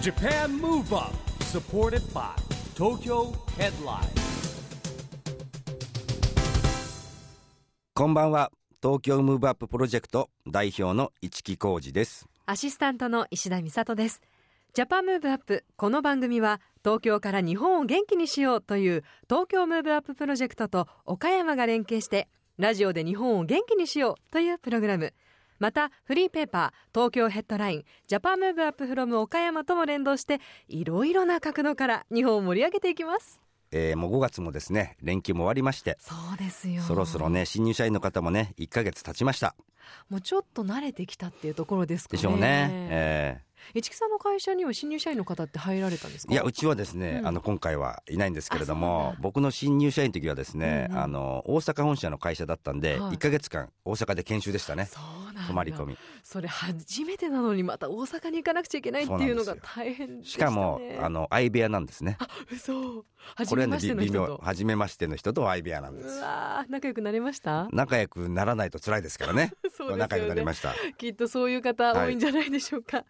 JAPAN MOVE UP SUPPORTED BY TOKYO HEADLINE こんばんは東京 Move Up プロジェクト代表の一木広治ですアシスタントの石田美里です。 Japan Move Up。この番組は東京から日本を元気にしようという東京 Move Up プロジェクトと岡山が連携してラジオで日本を元気にしようというプログラム。またフリーペーパー東京ヘッドラインジャパンムーブアップフロム岡山とも連動していろいろな角度から日本を盛り上げていきます。えー、もう5月もですね連休も終わりましてそうですよ。そろそろね新入社員の方もね1ヶ月経ちました。もうちょっと慣れてきたっていうところですかね。でしょうね、え市木さんの会社には新入社員の方って入られたんですか？ーいやうちはですね、うん。あの今回はいないんですけれども僕の新入社員の時はですね、うんうん。あの大阪本社の会社だったんで、はい。1ヶ月間大阪で研修でしたね。そう泊まり込み。それ初めてなのにまた大阪に行かなくちゃいけないっていうのが大変でし、したかもね、あの相部屋なんですね。嘘。これはね初めましての微人と。妙初めましての人と相部屋なんでうすわー仲良くなれました？仲良くならないと辛いですからね。そうですよね。仲良くなりました。きっとそういう方多いんじゃないでしょうか、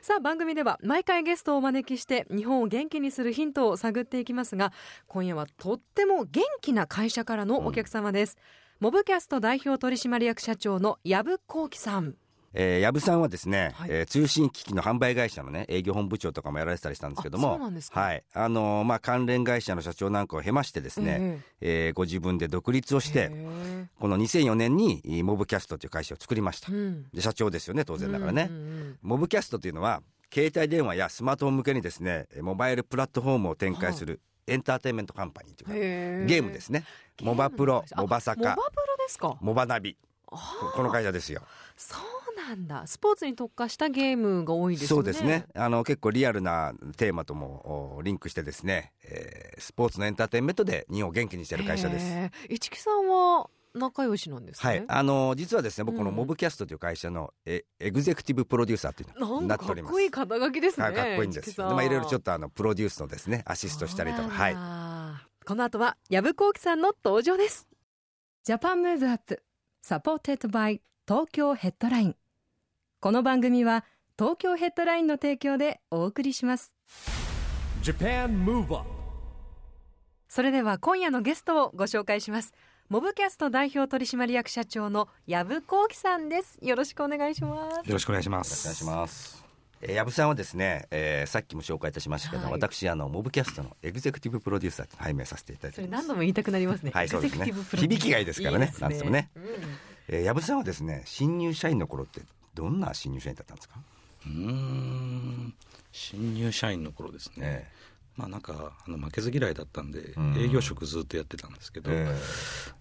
さあ番組では毎回ゲストをお招きして日本を元気にするヒントを探っていきますが今夜はとっても元気な会社からのお客様です、モブキャスト代表取締役社長の藪幸喜さん。えー、矢部さんはですね、はい。えー通信機器の販売会社のね営業本部長とかもやられてたりしたんですけどもはい。あのーまあ、関連会社の社長なんかを経ましてですね、えーご自分で独立をしへてえ。この2004年にえーモブキャストという会社を作りました、うん。で社長ですよね当然だからね、うんうんうんモブキャストというのは携帯電話やスマートフォン向けにですねえーモバイルプラットフォームを展開するエンターテインメントカンパニーというかへゲームですね。モバプロあモバサカ。モバプロですか？モバナビ。あ。ここの会社ですよ。そうなんだ。スポーツに特化したゲームが多いですよね。そうですね。あの結構リアルなテーマともおリンクしてですね、えースポーツのエンターテインメントで日本を元気にしている会社です。市木さんは仲良しなんですね。はい、あの実はですね僕このうん。モブキャストという会社のえエグゼクティブプロデューサーというのになっております。かかっこいい肩書きですねはい、かっこいいんですでまあいろいろちょっとあのプロデュースのですねアシストしたりとか。はい。いこの後は藪考樹さんの登場です。 Japan Move Up supported by Tokyo Headline。この番組は東京ヘッドラインの提供でお送りします。JAPAN MOVE UP それでは今夜のゲストをご紹介しますモブキャスト代表取締役社長の藪考樹さんです。よろしくお願いします。よろしくお願いしまお願いす。します。えー矢部さんはですね、えーさっきも紹介いたしましたけど、はい。私あのモブキャストのエグゼクティブプロデューサーと拝命させていただいそれております何度も言いたくなりますね。はいそうですね。エグゼクティブプロデュース響きがいいですからねですなんつってもね。うんえー矢部さんはですね新入社員の頃ってどんな新入社員だったんですか、うーん、新入社員の頃ですね。えまあなんかあの負けず嫌いだったんで、ん。営業職ずっとやってたんですけど、え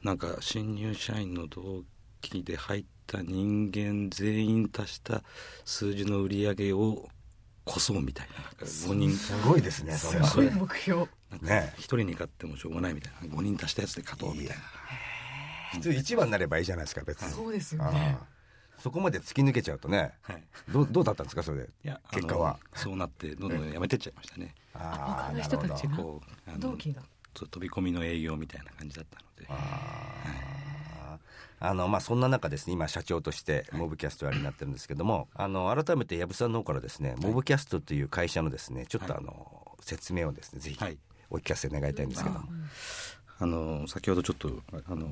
なんか新入社員の同期で入った人間全員足した数字の売り上げをこそうみたいななんか5人。すごいですねそれは。すごい目標。ね。1人に勝ってもしょうがないみたいな5人足したやつで勝とうみたいな。普通一番になればいいじゃないですか別に。そうですよあね。あそこまで突き抜けちゃうとねはい。どうどうだったんですかそれで？結果は。そうなってどんどんやめてっちゃいましたね。あ他の人たち結構あの同期が。飛び込みの営業みたいな感じだったので。あー。あのまあそんな中ですね今社長としてモブキャストをやりになってるんですけども、あの改めて藪さんの方からですね、モブキャストという会社のですねちょっとあの、説明をですねぜひはい。お聞かせ願いたいんですけども、あの先ほどちょっとあの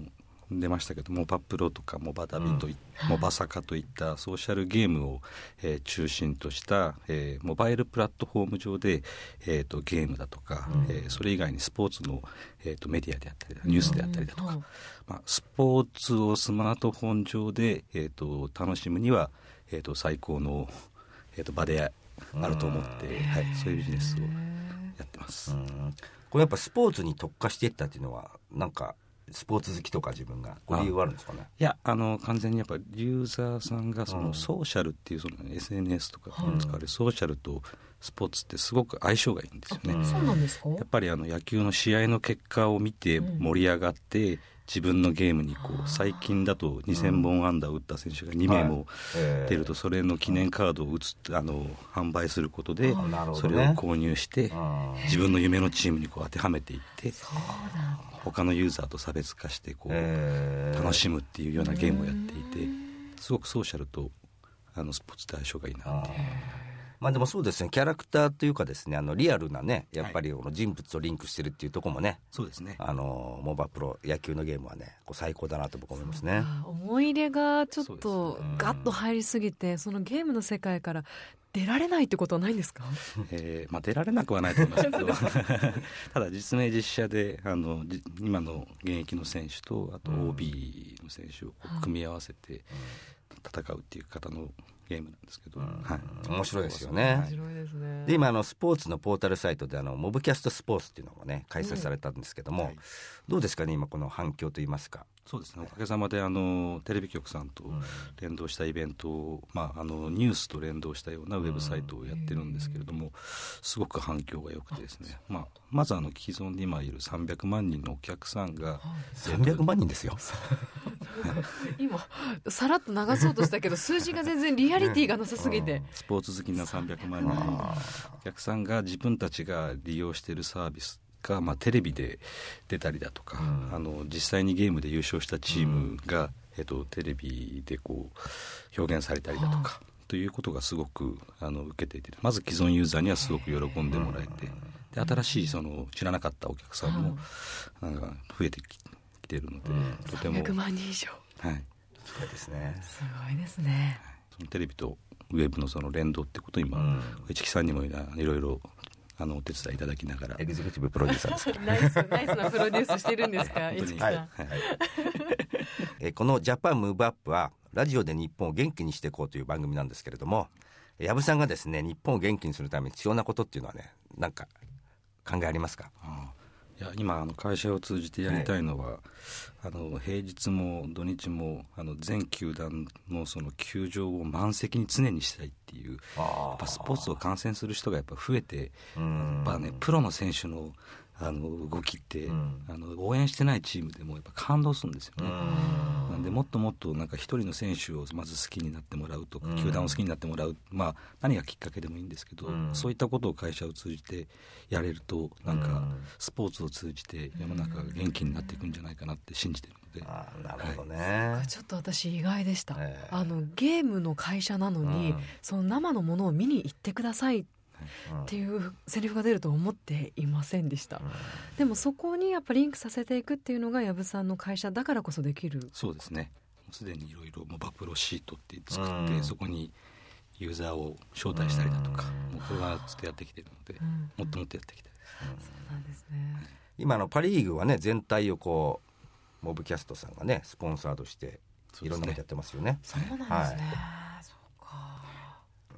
出ましたけどモバプロとかモバダビとい、モバサカといったソーシャルゲームを、えー中心とした、えーモバイルプラットフォーム上で、えー、とゲームだとか、えーそれ以外にスポーツの、えー、とメディアであったりニュースであったりだとか、うん。まあ、スポーツをスマートフォン上で、えー、と楽しむには、えー、と最高の、えー、と場であると思って、はい、そういうビジネスをやってます。うん。これやっぱスポーツに特化していったっていうのはなんかスポーツ好きとか自分が。ご理由はあるんですかね。いやあの完全にやっぱユーザーさんがそうん。のソーシャルっていうその SNS とかで使われるソーシャルとスポーツってすごく相性がいいんですよね。うんそうなんですか？やっぱりあの野球の試合の結果を見て盛り上がって、自分のゲームにこう最近だと2000本安打を打った選手が2名もえー出るとそれの記念カードを打つあの販売することでそれを購入してあ自分の夢のチームにこう当てはめていって。他のユーザーと差別化してこうえー。楽しむっていうようなゲームをやっていてすごくソーシャルとあのスポーツと相性がいいなってまあでもそうですね。キャラクターというかですねあのリアルなねやっぱりこの人物とリンクしてるっていうところもね、そうですね。あのモバプロ野球のゲームはねこう最高だなと僕は思いますね。あ思い入れがちょっとガッと入りすぎてそのゲームの世界から出られないってことはないんですか？えーまあ、出られなくはないと思いますけど。ただ実名実写であのじ今の現役の選手とあと OB の選手を組み合わせて戦うっていう方のゲームなんですけど、はい、面白いですよね。面白いですね。で今あのスポーツのポータルサイトであのモブキャストスポーツっていうのがね開催されたんですけども、はい。どうですかね今この反響といいますか？そうですね。おかげさまであのテレビ局さんと連動したイベントを、まあ、あのニュースと連動したようなウェブサイトをやってるんですけれども、すごく反響が良くてですね、まあ、まずあの既存に今いる300万人のお客さんが、300万人ですよ。今さらっと流そうとしたけど 数字が全然リアリティがなさすぎて。スポーツ好きな300万人のお客さんが自分たちが利用しているサービスが、まあ、テレビで出たりだとか、あの実際にゲームで優勝したチームが、えっと、テレビでこう表現されたりだとか。ということがすごくあの受けていてまず既存ユーザーにはすごく喜んでもらえてで新しいその知らなかったお客さんもなんか増えてききているので、とても、100万人以上。はい、そうですね。すごいですね。そのテレビとウェブのその連動ってことを今、市木さんにもいろいろあのお手伝いいただきながら。エグゼクティブプロデューサーです。ナイスナイスなプロデュースしてるんですか？市木さん、はい。えーこのジャパンムーブアップはラジオで日本を元気にしていこうという番組なんですけれども、矢部さんがですね日本を元気にするために必要なことっていうのはねなんか考えありますか？ああいや今あの会社を通じてやりたいのは、あの平日も土日もあの全球団のその球場を満席に常にしたいっていうやっぱスポーツを観戦する人がやっぱ増えてやっぱねプロの選手のあの動きって、あの応援してないチームでもやっぱ感動するんですよね。なんでもっともっとなんか一人の選手をまず好きになってもらうとか、球団を好きになってもらう、まあ、何がきっかけでもいいんですけど、そういったことを会社を通じてやれるとなんかスポーツを通じて世の中が元気になっていくんじゃないかなって信じてるので、あーなるほどね。ちょっと私意外でした、ええ。あのゲームの会社なのに、うん。その生のものを見に行ってくださいっていうセリフが出ると思っていませんでした、でもそこにやっぱリンクさせていくっていうのが藪さんの会社だからこそできる。そうですね。もうすでにいろいろバプロシートって作って、うん。そこにユーザーを招待したりだとか、もうこれはずっとやってきてるので、もっともっとやっていきたいです。そうなんですね。今のパ・リーグはね全体をこうモブキャストさんがねスポンサードしていろんなことやってますよね。そうなんですね、はい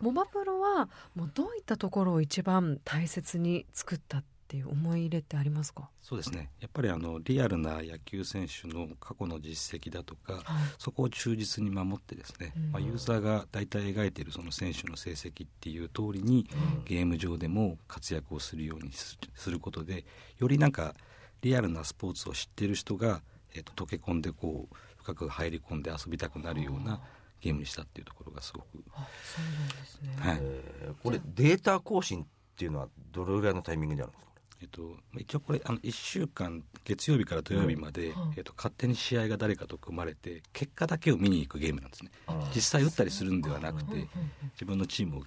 モバプロはもうどういったところを一番大切に作ったっていう思い入れってありますか、そうですね。やっぱりあのリアルな野球選手の過去の実績だとか、はい。そこを忠実に守ってですね、うん。まあ、ユーザーが大体描いているその選手の成績っていう通りに、ゲーム上でも活躍をするようにすすることでよりなんかリアルなスポーツを知ってる人が、えっと溶け込んでこう深く入り込んで遊びたくなるようなゲームにしたっていうところがすごく、あそうなんですね、はい。えーこれデータ更新っていうのはどれぐらいのタイミングであるんですか？えっと、まあ一応これあの1週間月曜日から土曜日まで、えっと、勝手に試合が誰かと組まれて結果だけを見に行くゲームなんですね。実際打ったりするんではなくて自分のチーム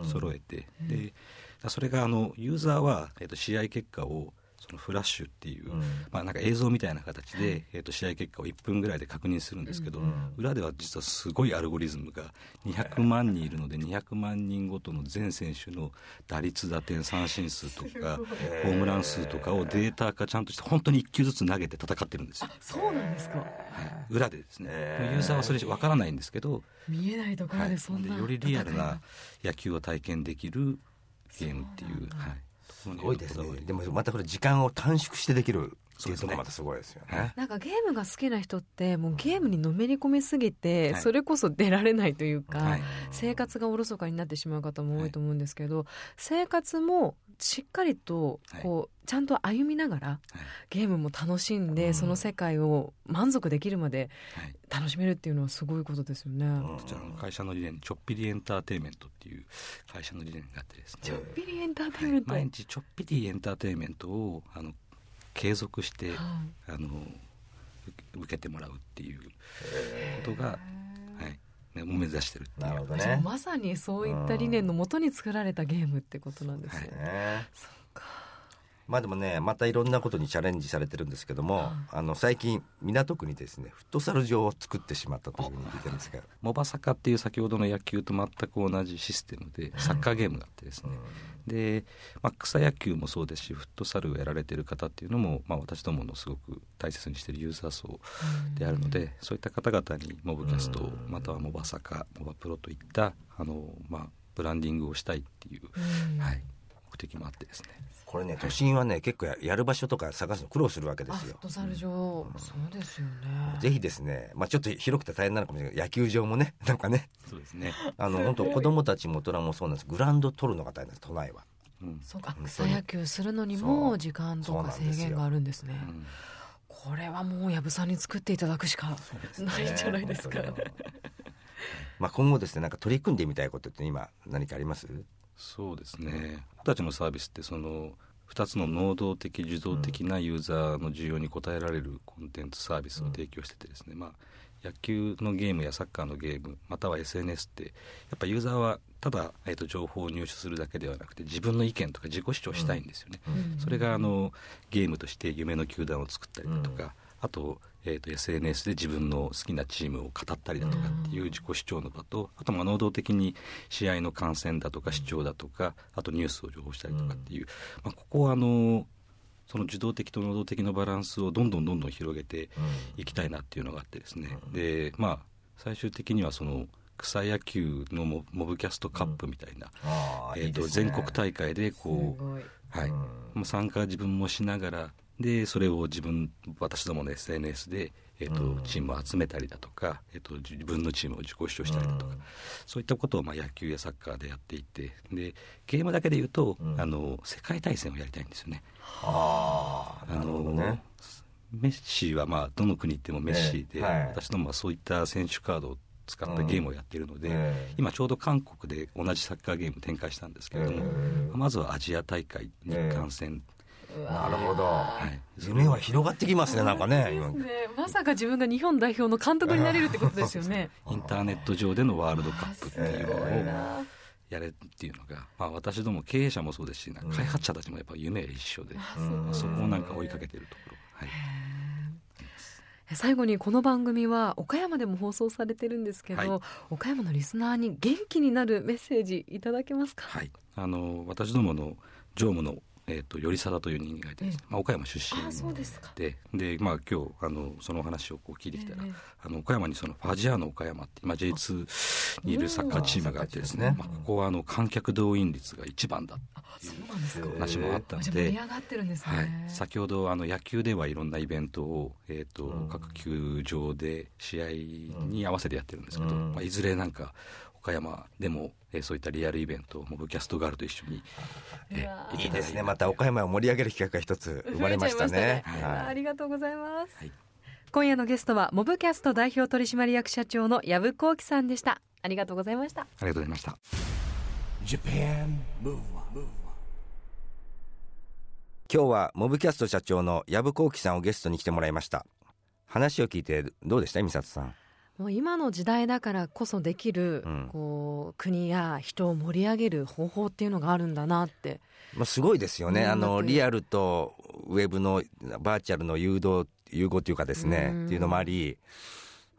を揃えて、でそれがあのユーザーは、えっと、試合結果をそのフラッシュっていう、まあ、なんか映像みたいな形で、えっと試合結果を1分ぐらいで確認するんですけど、裏では実はすごいアルゴリズムが200万人いるので200万人ごとの全選手の打率打点三振数とかホームラン数とかをデータ化ちゃんとして本当に1球ずつ投げて戦ってるんですよ、そうなんですか。はい、裏でですね、ユーザーはそれわからないんですけど、見えないところはいでそんな、でよりリアルな野球を体験できるゲームっていうはいすごいですね。でもまたこれ時間を短縮してできるそうですね。ところがまたすごいですよね。はい。なんかゲームが好きな人ってもうゲームにのめり込みすぎて、はい。それこそ出られないというか、はい。生活がおろそかになってしまう方も多いと思うんですけど、生活もしっかりとこう、ちゃんと歩みながらはい。ゲームも楽しんで、その世界を満足できるまではい。楽しめるっていうのはすごいことですよね。こちらの会社の理念ちょっぴりエンターテインメントっていう会社の理念があってですね。ちょっぴりエンターテインメント、毎日ちょっぴりエンターテインメントをあの継続してはい。あの受けてもらうっていうことが、はい、ね、を目指してるっていう。なるほどね。まさにそういった理念のもとに作られたゲームってことなんですね。ねそっかまあでもねまたいろんなことにチャレンジされてるんですけども、あの最近港区にですねフットサル場を作ってしまったというふうに聞いてるんですがモバサカっていう先ほどの野球と全く同じシステムでサッカーゲームがあってですね、で、まあ、草野球もそうですしフットサルをやられてる方っていうのも、まあ、私どものすごく大切にしているユーザー層であるので、そういった方々にモブキャストまたはモバサカモバプロといったあの、まあ、ブランディングをしたいっていう、はい、目的もあってですねこれね都心はね結構ややる場所とか探すの苦労するわけですよ。あフットサル場、そうですよね。ぜひですね、まあ、ちょっと広くて大変なのかもしれない。けど野球場もね なんかね。そうですね、あの本当子供たちも大人もそうなんです。グラウンド取るのが大変です都内は。うん。そうか草野球するのにも時間とか制限があるんですね。うんこれはもう藪さんに作っていただくしかないんじゃないですか。まあ今後ですねなんか取り組んでみたいことって今何かあります？そうですね。僕たちのサービスってその2つの能動的受動的なユーザーの需要に応えられるコンテンツサービスを提供しててですね、まあ、野球のゲームやサッカーのゲームまたは SNS ってやっぱユーザーはただ、えー、と情報を入手するだけではなくて自分の意見とか自己主張したいんですよね、それがあのゲームとして夢の球団を作ったりだとか、あと,、えー、と SNS で自分の好きなチームを語ったりだとかっていう自己主張の場とあとまあ能動的に試合の観戦だとか視聴だとかあとニュースを情報したりとかっていう、まあ、ここはあのその受動的と能動的のバランスをどんどんどんどん広げていきたいなっていうのがあってですね、でまあ最終的にはその草野球のモモブキャストカップみたいな、あえー、と全国大会でこうはい、もう参加自分もしながらでそれを自分私どもの SNS で、えーとチームを集めたりだとか、えー、と自分のチームを自己主張したりだとか、そういったことをまあ野球やサッカーでやっていってでゲームだけで言うと、あの世界大戦をやりたいんですよね。ああなるほどね。メッシはまあどの国行ってもメッシで、ええはい。私どもはそういった選手カードを使ったゲームをやっているので、ええ。今ちょうど韓国で同じサッカーゲーム展開したんですけれども、まずはアジア大会日韓戦、なるほど、はい、夢は広がってきますねなんかね今。ねまさか自分が日本代表の監督になれるってことですよね。インターネット上でのワールドカップっていうのをええやれっていうのが、まあ、私ども経営者もそうですしなん。か開発者たちもやっぱ夢は一緒で、そこをなんか追いかけてるところ、はい、最後にこの番組は岡山でも放送されてるんですけど、はい。岡山のリスナーに元気になるメッセージいただけますか？はい、あの私どもの常務の、えー、と頼貞という人間がいてですね、まあ、岡山出身で。でで、まあ、今日あのそのお話をこう聞いてきたら、ええあの岡山にそのファジアーノ岡山って今 J2 にいるサッカーチームがあってですね。うんまあ、ここはあの観客動員率が一番だそうなんですか。話もあったので、上がってるんですね。はい、先ほどあの野球ではいろんなイベントを、えーと各球場で試合に合わせてやってるんですけど、うん。まあ、いずれなんか岡山でも、えーそういったリアルイベントをモブキャストガールと一緒に、えーいいですね。また岡山を盛り上げる企画が一つ生まれましたね。ねはい。ありがとうございます。はい。今夜のゲストはモブキャスト代表取締役社長の藪幸喜さんでした。ありがとうございました。ありがとうございました。今日はモブキャスト社長の藪幸喜さんをゲストに来てもらいました。話を聞いてどうでした？美里さんもう今の時代だからこそできる、うん。こう国や人を盛り上げる方法っていうのがあるんだなって。まあ、すごいですよね、うん。あのリアルとウェブのバーチャルの誘導融合というかですね、うん。っていうのもあり、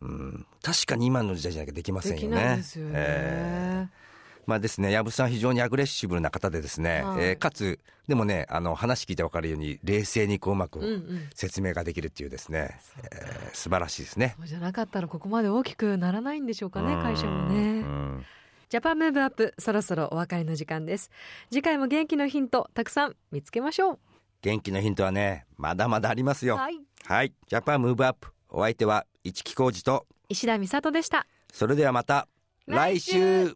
うん、確かに今の時代じゃなきゃできませんできよね。ないですよね。えーまあですね、藪さん非常にアグレッシブな方でですね、はいえーかつでもねあの話聞いて分かるように冷静にこううまくうんうん。説明ができるっていうですね、えー素晴らしいですね。そうじゃなかったらここまで大きくならないんでしょうかね会社もうね。んジャパンムーブアップそろそろお別れの時間です。次回も元気のヒントたくさん見つけましょう。元気のヒントはねまだまだありますよ。はい。はい、 Japan Move Up お相手は一木広治と石田美里でした。それではまた来週